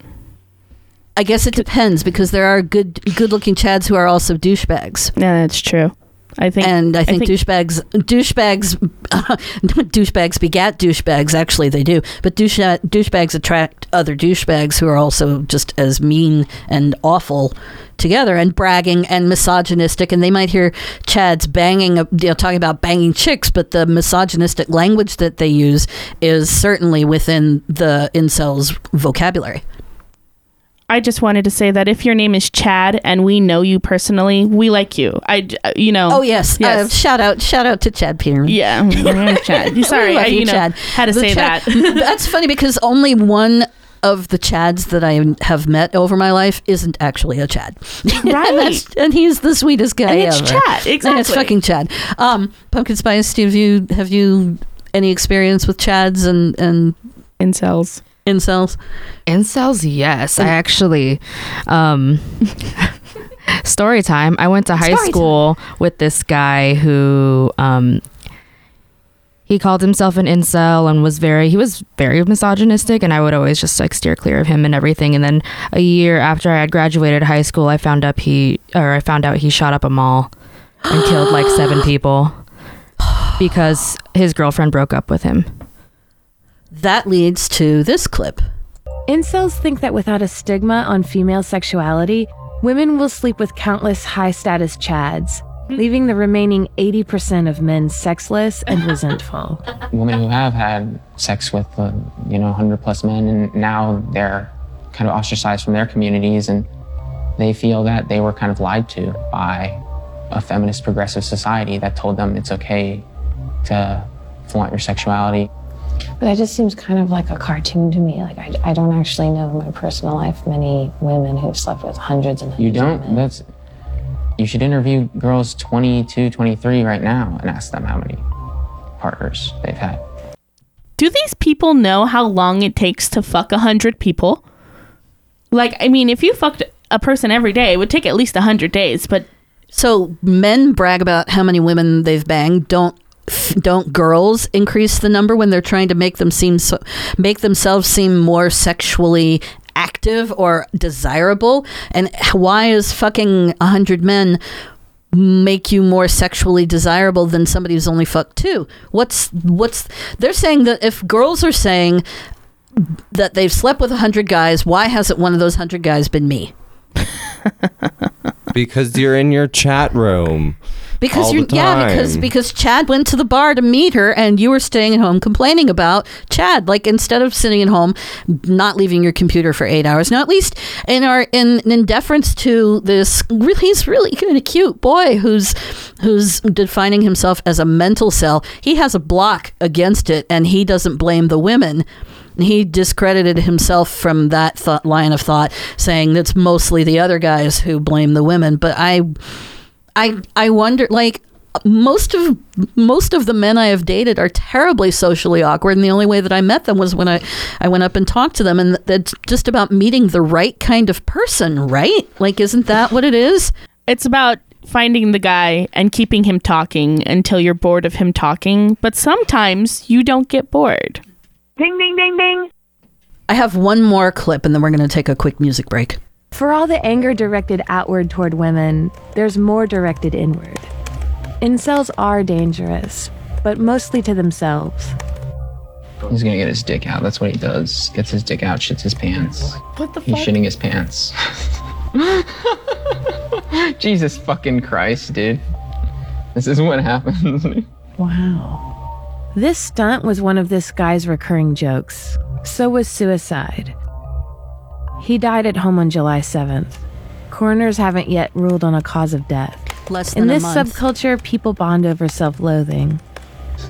I guess it depends because there are good good looking Chads who are also douchebags. Yeah, that's true. I think, and I I think, think- douchebags, douchebags, douchebags begat douchebags. Actually, they do. But douche, douchebags attract other douchebags who are also just as mean and awful together, and bragging and misogynistic. And they might hear Chads banging, uh, you know, talking about banging chicks, but the misogynistic language that they use is certainly within the incels' vocabulary. I just wanted to say that if your name is Chad and we know you personally, we like you. I, uh, you know. Oh yes, Uh, shout out, shout out to Chad Peterman. Yeah, Chad. We Sorry, I, you, you know, Chad. had to The say Chad- that. That's funny because only one of the Chads that I have met over my life isn't actually a Chad. Right. That's- and he's the sweetest guy And it's ever. Chad, And it's fucking Chad. Um, Pumpkin Spice, have you have you any experience with Chads and and incels? Incels. Incels, yes. I actually um story time. I went to high Story school with this guy who um he called himself an incel and was very he was very misogynistic and I would always just like steer clear of him and everything and then a year after I had graduated high school I found up he or I found out he shot up a mall and killed like seven people because his girlfriend broke up with him. That leads to this clip. Incels think that without a stigma on female sexuality, women will sleep with countless high status chads, leaving the remaining 80% of men sexless and resentful. women who have had sex with uh, you know 100 plus men and now they're kind of ostracized from their communities and they feel that they were kind of lied to by a feminist progressive society that told them it's okay to flaunt your sexuality But that just seems kind of like a cartoon to me. Like, I, I don't actually know in my personal life many women who've slept with hundreds and you hundreds of don't men. that's you should interview girls 22 23 right now and ask them how many partners they've had Do these people know how long it takes to fuck a hundred people? Like, I mean, if you fucked a person every day, it would take at least a hundred days. But So men brag about how many women they've banged. Don't don't girls increase the number when they're trying to make them seem so, make themselves seem more sexually active or desirable? And why is fucking a hundred men make you more sexually desirable than somebody who's only fucked two? What's what's they're saying that if girls are saying that they've slept with a hundred guys, why hasn't one of those hundred guys been me? because you're in your chat room. Because you're yeah, because because Chad went to the bar to meet her and you were staying at home complaining about Chad. Like instead of sitting at home, not leaving your computer for eight hours. Now at least in our in in deference to this really he's really kind of cute boy who's who's defining himself as a mental cell. He has a block against it and he doesn't blame the women. He discredited himself from that thought, line of thought, saying it's mostly the other guys who blame the women. But I, I mm. I wonder like most of most of the men I have dated are terribly socially awkward and the only way that I met them was when I I went up and talked to them and that's just about meeting the right kind of person, right? Like isn't that what it is? It's about finding the guy and keeping him talking until you're bored of him talking. But sometimes you don't get bored. Ding, ding, ding, ding. I have one more clip and then we're going to take a quick music break. For all the anger directed outward toward women, there's more directed inward. Incels are dangerous, but mostly to themselves. he's gonna get his dick out that's what he does gets his dick out shits his pants What the fuck? he's shitting his pants jesus fucking christ dude this is what happens Wow. This stunt was one of this guy's recurring jokes. So was suicide. He died at home on July 7th. Coroners haven't yet ruled on a cause of death. Less In than a this month. subculture, people bond over self loathing.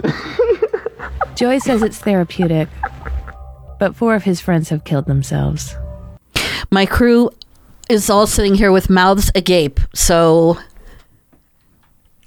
Joy says it's therapeutic, but four of his friends have killed themselves. My crew is all sitting here with mouths agape. So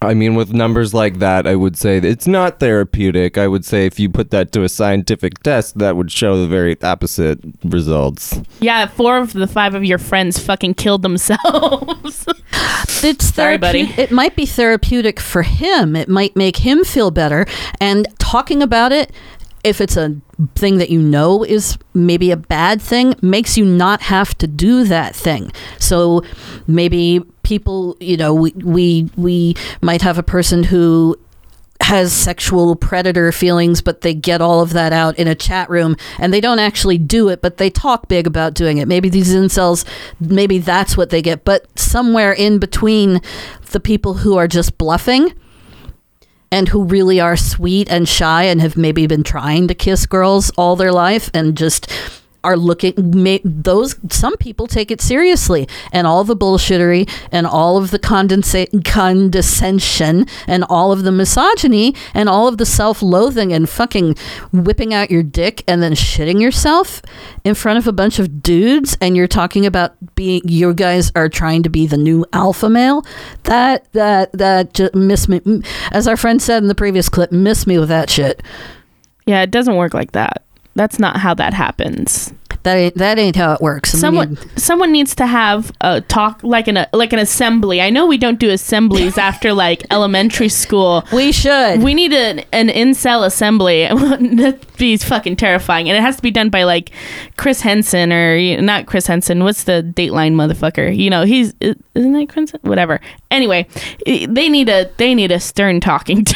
I mean, with numbers like that, I would say it's not therapeutic. I would say if you put that to a scientific test, that would show the very opposite results. Yeah, four of the five of your friends fucking killed themselves. it's Sorry, buddy. It might be therapeutic for him. It might make him feel better. And talking about it, if it's a thing that you know is maybe a bad thing, makes you not have to do that thing. So maybe people, you know, we we, we might have a person who has sexual predator feelings, but they get all of that out in a chat room and they don't actually do it, but they talk big about doing it. Maybe these incels, maybe that's what they get. But somewhere in between the people who are just bluffing and who really are sweet and shy and have maybe been trying to kiss girls all their life and just are looking ma- those some people take it seriously and all the bullshittery and all of the condensa- condescension and all of the misogyny and all of the self-loathing and fucking whipping out your dick and then shitting yourself in front of a bunch of dudes and you're talking about being you guys are trying to be the new alpha male that that that just miss me as our friend said in the previous clip miss me with that shit Yeah, it doesn't work like that. That's not how that happens. that ain't that ain't how it works Someone someone needs to have a talk like an like an assembly. I know we don't do assemblies after like elementary school. We should. We need an an incel assembly. That'd be fucking terrifying, and it has to be done by like Chris Henson or you know, not Chris Henson. What's the Dateline motherfucker? You know, he's isn't that Chris? Whatever. Anyway, they need a they need a stern talking to.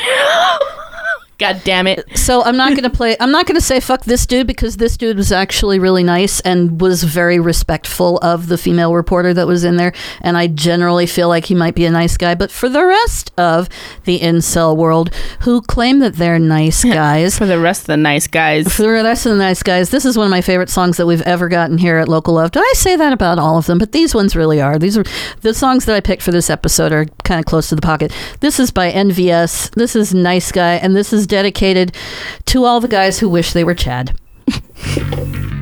God damn it. So I'm not gonna play. I'm not gonna say fuck this dude because this dude was actually really nice and was very respectful of the female reporter that was in there. And I generally feel like he might be a nice guy. But for the rest of the incel world, who claim that they're nice guys, for the rest of the nice guys, for the rest of the nice guys, this is one of my favorite songs that we've ever gotten here at Local Love. Did I say that about all of them? But these ones really are. These are the songs that I picked for this episode are kind of close to the pocket. This is by NVS. This is Nice Guy, and this is dedicated to all the guys who wish they were Chad.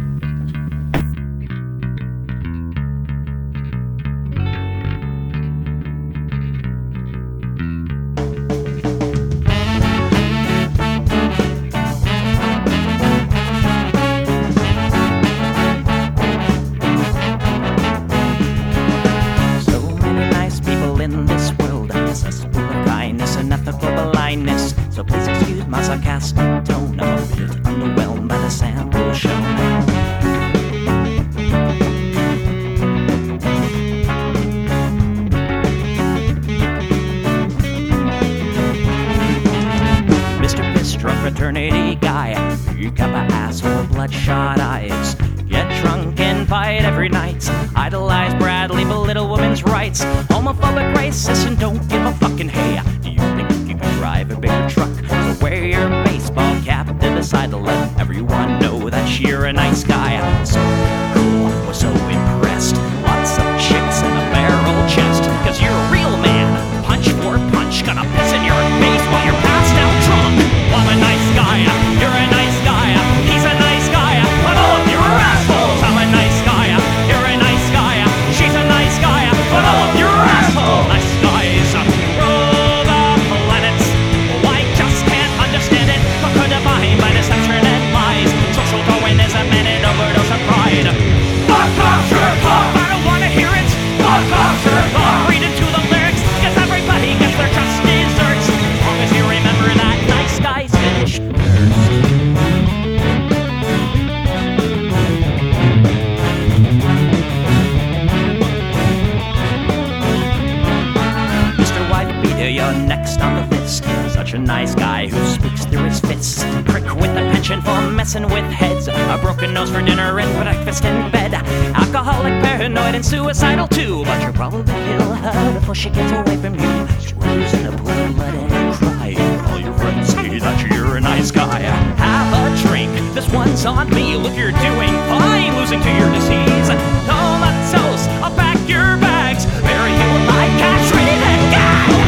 a nice guy who speaks through his fists. Prick with a penchant for messing with heads. A broken nose for dinner and breakfast in bed. Alcoholic, paranoid, and suicidal too. But you'll probably kill her before she gets away from you. She rolls in a pool of blood and cry. All your friends say that you're a nice guy. Have a drink. This one's on me. Look, you're doing fine. Losing to your disease. Comatose. I'll pack your bags. Bury you with my cash ready to go.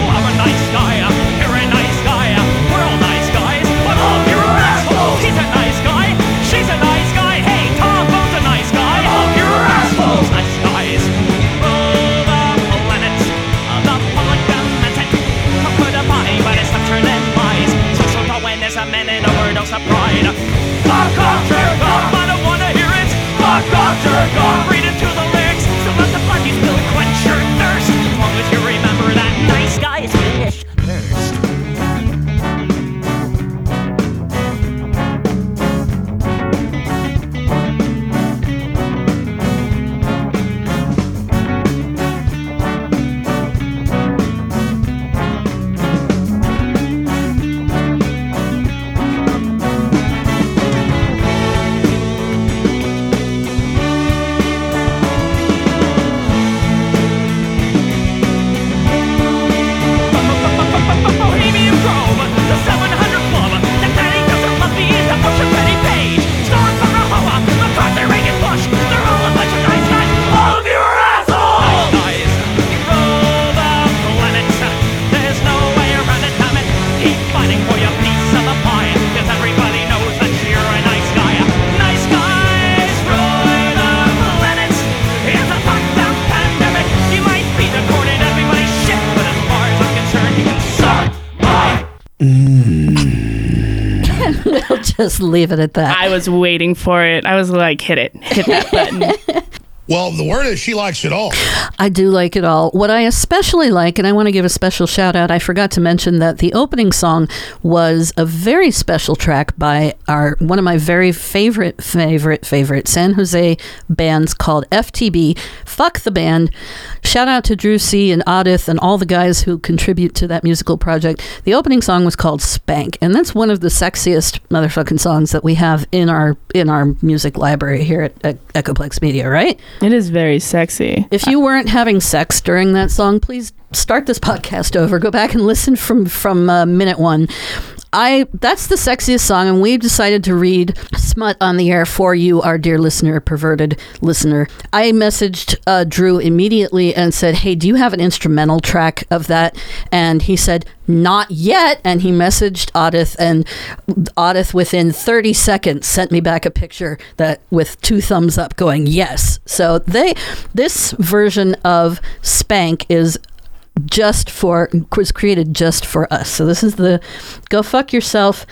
we'll just leave it at that. I was waiting for it. I was like, hit it, hit that button. Well, the word is she likes it all. I do like it all. What I especially like, and I want to give a special shout out, I forgot to mention that the opening song was a very special track by our one of my very favorite, favorite, favorite San Jose bands called FTB. Fuck the band. Shout out to Drew C. and Odith and all the guys who contribute to that musical project. The opening song was called Spank, and that's one of the sexiest motherfucking songs that we have in our in our music library here at, at Echoplex Media, right? It is very sexy. If you weren't having sex during that song, please start this podcast over. Go back and listen from from uh, minute one. I that's the sexiest song, and we've decided to read smut on the air for you, our dear listener, perverted listener. I messaged uh, Drew immediately and said, "Hey, do you have an instrumental track of that?" And he said, "Not yet." And he messaged Odith, and Odith within 30 seconds sent me back a picture that with two thumbs up, going yes. So they this version of Spank is just for was created just for us. So this is the go fuck yourself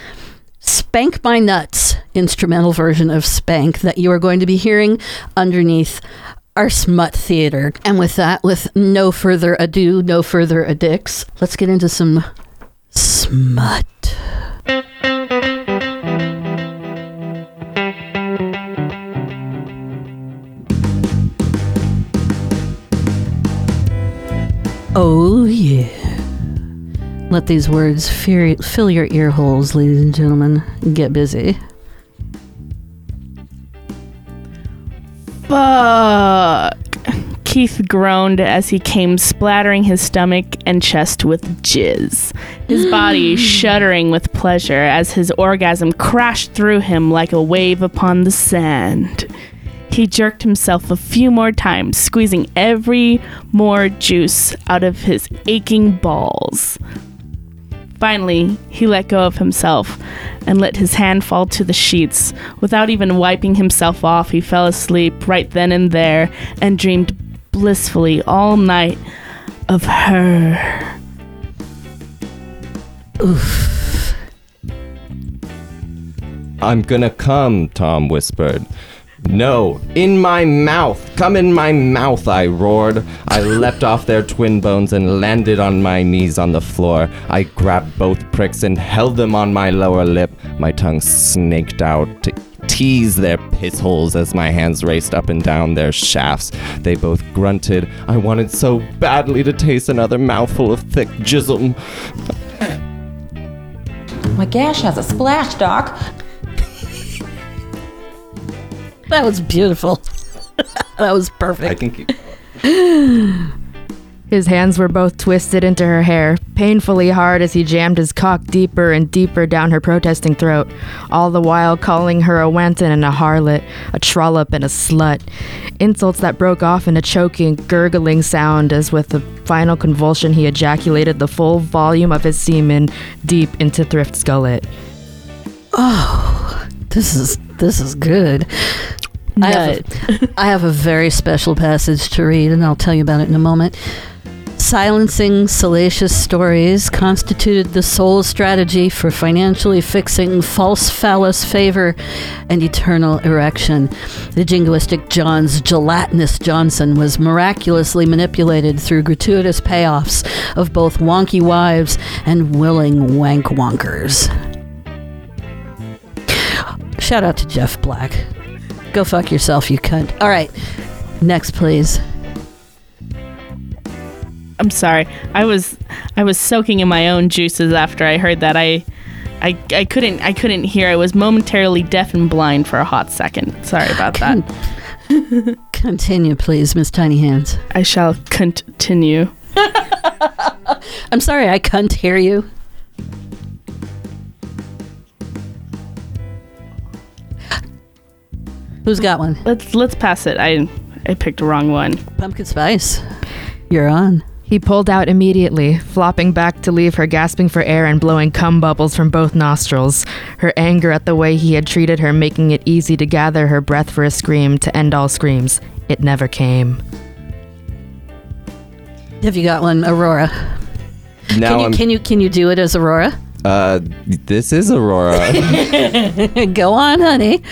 spank my nuts instrumental version of spank that you are going to be hearing underneath our smut theater. And with that, with no further ado, no further addicts, let's get into some smut. Oh, yeah. Let these words fill, fill your ear holes, ladies and gentlemen. Get busy. Fuck. Keith groaned as he came splattering his stomach and chest with jizz, his body shuddering with pleasure as his orgasm crashed through him like a wave upon the sand. He jerked himself a few more times, squeezing every more juice out of his aching balls. Finally, he let go of himself and let his hand fall to the sheets. Without even wiping himself off, he fell asleep right then and there and dreamed blissfully all night of her. Oof. I'm gonna come, Tom whispered. No, in my mouth! Come in my mouth, I roared. I leapt off their twin bones and landed on my knees on the floor. I grabbed both pricks and held them on my lower lip. My tongue snaked out to tease their piss holes as my hands raced up and down their shafts. They both grunted. I wanted so badly to taste another mouthful of thick jism. My gash has a splash, Doc. That was beautiful. that was perfect. I think you- His hands were both twisted into her hair, painfully hard as he jammed his cock deeper and deeper down her protesting throat, all the while calling her a wanton and a harlot, a trollop and a slut. Insults that broke off in a choking, gurgling sound as with a final convulsion he ejaculated the full volume of his semen deep into Thrift's gullet. Oh, this is this is good. I have, a, I have a very special passage to read, and I'll tell you about it in a moment. Silencing salacious stories constituted the sole strategy for financially fixing false phallus favor and eternal erection. The jingoistic John's gelatinous Johnson was miraculously manipulated through gratuitous payoffs of both wonky wives and willing wank wonkers. Shout out to Jeff Black. Go fuck yourself, you cunt. All right, next, please. I'm sorry. I was I was soaking in my own juices after I heard that. I I, I couldn't I couldn't hear. I was momentarily deaf and blind for a hot second. Sorry about that. Continue, please, Miss Tiny Hands. I shall continue. I'm sorry, I can't hear you. Who's got one? Let's let's pass it. I I picked the wrong one. Pumpkin spice. You're on. He pulled out immediately, flopping back to leave her gasping for air and blowing cum bubbles from both nostrils, her anger at the way he had treated her making it easy to gather her breath for a scream to end all screams. It never came. Have you got one, Aurora? Now can you I'm- can you can you do it as Aurora? Uh, this is Aurora. Go on, honey.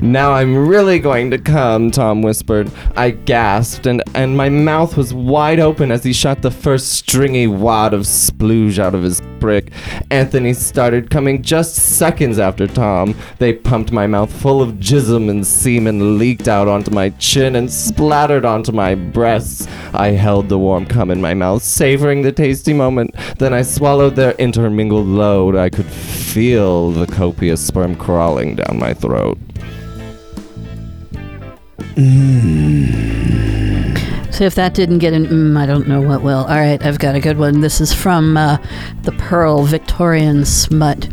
now I'm really going to come, Tom whispered. I gasped, and, and my mouth was wide open as he shot the first stringy wad of splooge out of his prick. Anthony started coming just seconds after Tom. They pumped my mouth full of jism, and semen leaked out onto my chin and splattered onto my breasts. I held the warm cum in my mouth, savoring the tasty moment. Then I swallowed their intermingled I could feel the copious sperm crawling down my throat. So if that didn't get an mm, I don't know what will. All right, I've got a good one. This is from uh, the Pearl Victorian Smut.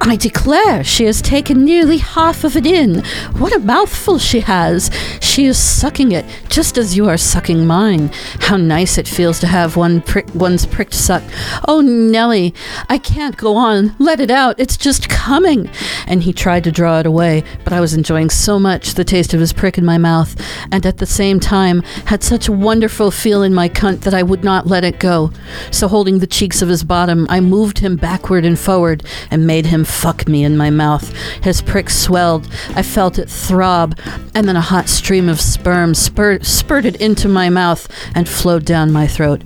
I declare she has taken nearly half of it in. What a mouthful she has. She is sucking it, just as you are sucking mine. How nice it feels to have one prick, one's prick sucked. Oh, Nellie, I can't go on. Let it out. It's just coming. And he tried to draw it away, but I was enjoying so much the taste of his prick in my mouth, and at the same time had such a wonderful feel in my cunt that I would not let it go. So, holding the cheeks of his bottom, I moved him backward and forward and made him fuck me in my mouth. His prick swelled. I felt it throb, and then a hot stream of sperm spurt, spurted into my mouth and flowed down my throat.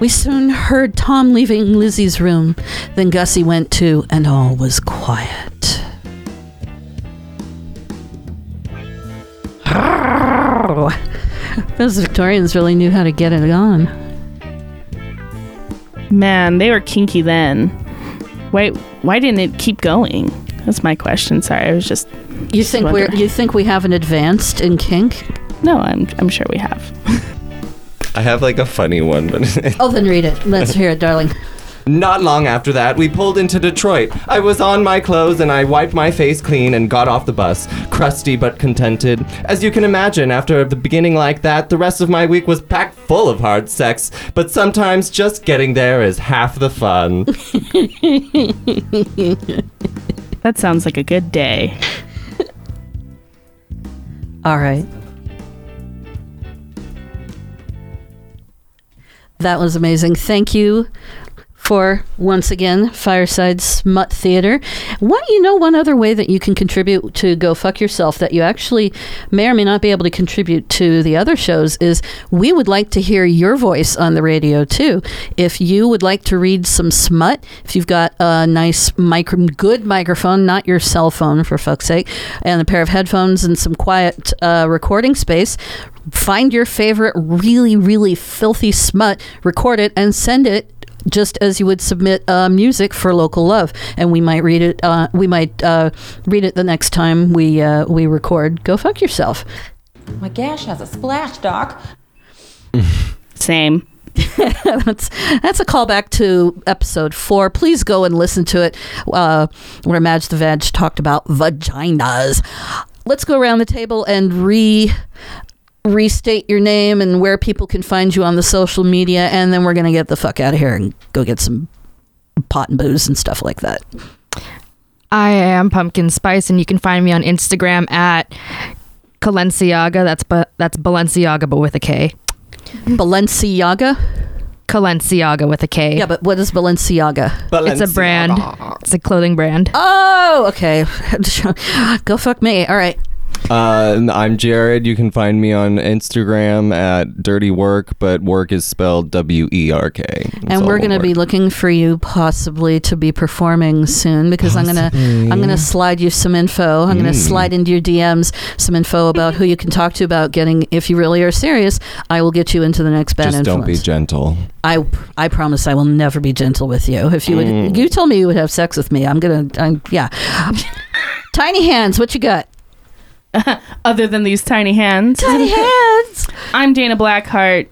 We soon heard Tom leaving Lizzie's room. Then Gussie went too, and all was quiet. Those Victorians really knew how to get it on. Man, they were kinky then. Why why didn't it keep going? That's my question. Sorry, I was just You think we're you think we haven't advanced in kink? No, I'm I'm sure we have. I have like a funny one, but Oh, then read it. Let's hear it, darling. Not long after that, we pulled into Detroit. I was on my clothes and I wiped my face clean and got off the bus, crusty but contented. As you can imagine, after the beginning like that, the rest of my week was packed full of hard sex. But sometimes just getting there is half the fun. That sounds like a good day. All right. That was amazing. Thank you for once again Fireside Smut Theater. What you know one other way that you can contribute to Go Fuck Yourself that you actually may or may not be able to contribute to the other shows is we would like to hear your voice on the radio too. If you would like to read some smut, if you've got a nice micro good microphone, not your cell phone for fuck's sake, and a pair of headphones and some quiet uh, recording space, find your favorite really really filthy smut, record it and send it just as you would submit uh, music for local love, and we might read it. Uh, we might uh, read it the next time we uh, we record. Go fuck yourself. My gash has a splash, Doc. Same. that's that's a callback to episode four. Please go and listen to it, uh, where Madge the Veg talked about vaginas. Let's go around the table and re restate your name and where people can find you on the social media, and then we're gonna get the fuck out of here and go get some pot and booze and stuff like that. I am Pumpkin Spice, and you can find me on Instagram at Kalenciaga. That's but that's Balenciaga, but with a K. Balenciaga. Kalenciaga with a K. Yeah, but what is Balenciaga? Balenciaga? It's a brand. It's a clothing brand. Oh, okay. Go fuck me. All right. Uh, I'm Jared. You can find me on Instagram at Dirty Work, but work is spelled W E R K. And we're going to be looking for you possibly to be performing soon because I'm going to I'm going to slide you some info. I'm going to Mm. slide into your DMs some info about who you can talk to about getting if you really are serious, I will get you into the next bad Just influence. don't be gentle. I I promise I will never be gentle with you. If you would Mm. you told me you would have sex with me, I'm going to I'm yeah. Tiny hands, what you got? Other than these tiny hands. Tiny hands. I'm Dana Blackheart,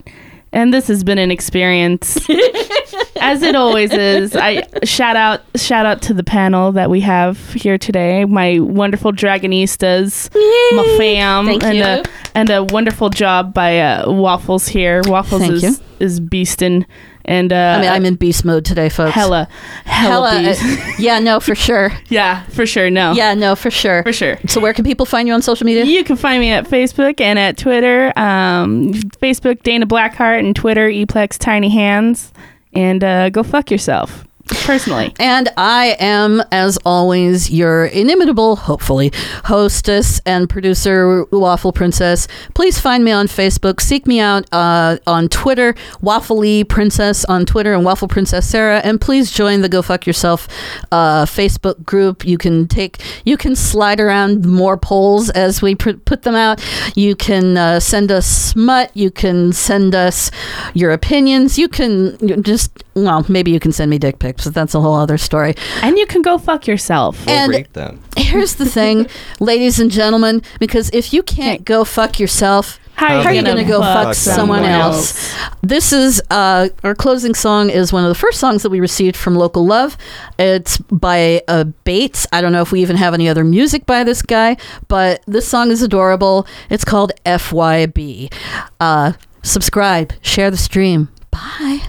and this has been an experience. As it always is. I shout out shout out to the panel that we have here today. My wonderful dragonistas, my fam, Thank and you. a and a wonderful job by uh, Waffles here. Waffles Thank is you. is beastin' and uh, I mean, I'm in beast mode today, folks. hella hella, Hella, beast. uh, yeah, no, for sure. yeah, for sure. No. Yeah, no, for sure. For sure. So where can people find you on social media? You can find me at Facebook and at Twitter. Um, Facebook Dana Blackheart and Twitter Eplex Tiny Hands. And uh, go fuck yourself. Personally. And I am, as always, your inimitable, hopefully, hostess and producer, Waffle Princess. Please find me on Facebook. Seek me out uh, on Twitter, Waffly Princess on Twitter, and Waffle Princess Sarah. And please join the Go Fuck Yourself uh, Facebook group. You can take, you can slide around more polls as we pr- put them out. You can uh, send us smut. You can send us your opinions. You can just, well, maybe you can send me dick pics, but that's a whole other story. And you can go fuck yourself. And here's the thing, ladies and gentlemen, because if you can't go fuck yourself, How are you you gonna go fuck fuck someone someone else? This is uh, our closing song is one of the first songs that we received from Local Love. It's by uh, Bates. I don't know if we even have any other music by this guy, but this song is adorable. It's called FYB. Uh, subscribe, share the stream. Bye.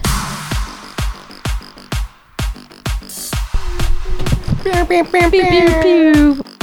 Pew, pew, pew, pew,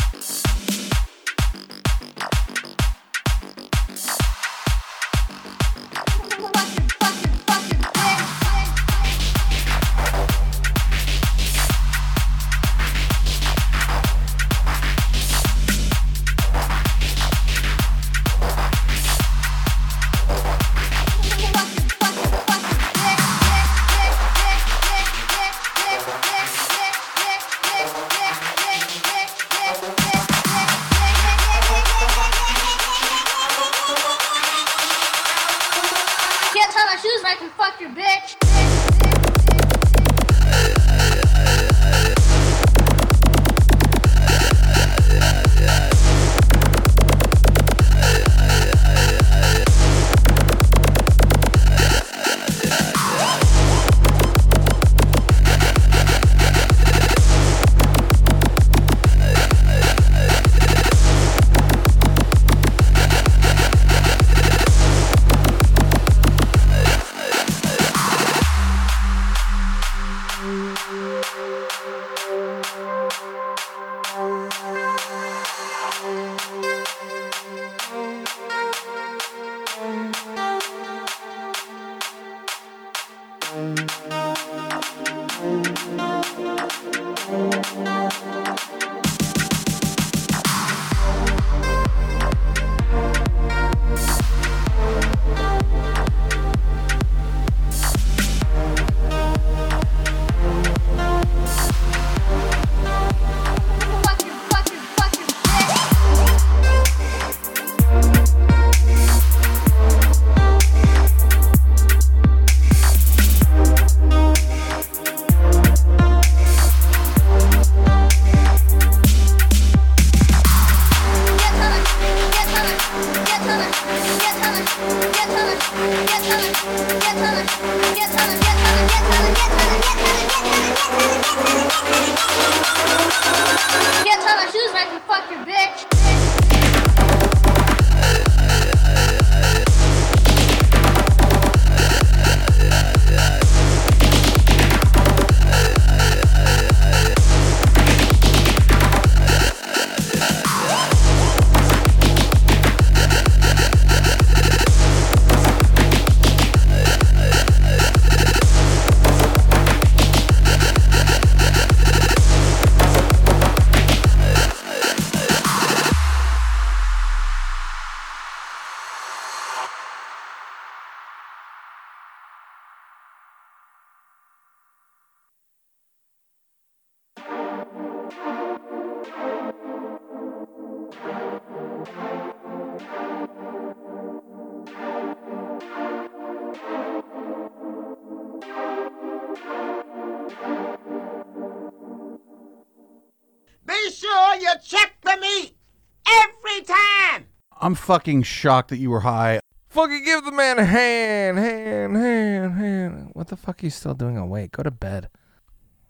fucking shocked that you were high. Fucking give the man a hand, hand, hand, hand. What the fuck are you still doing awake? Go to bed.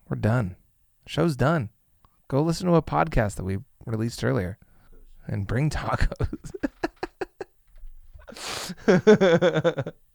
We're done. Show's done. Go listen to a podcast that we released earlier and bring tacos.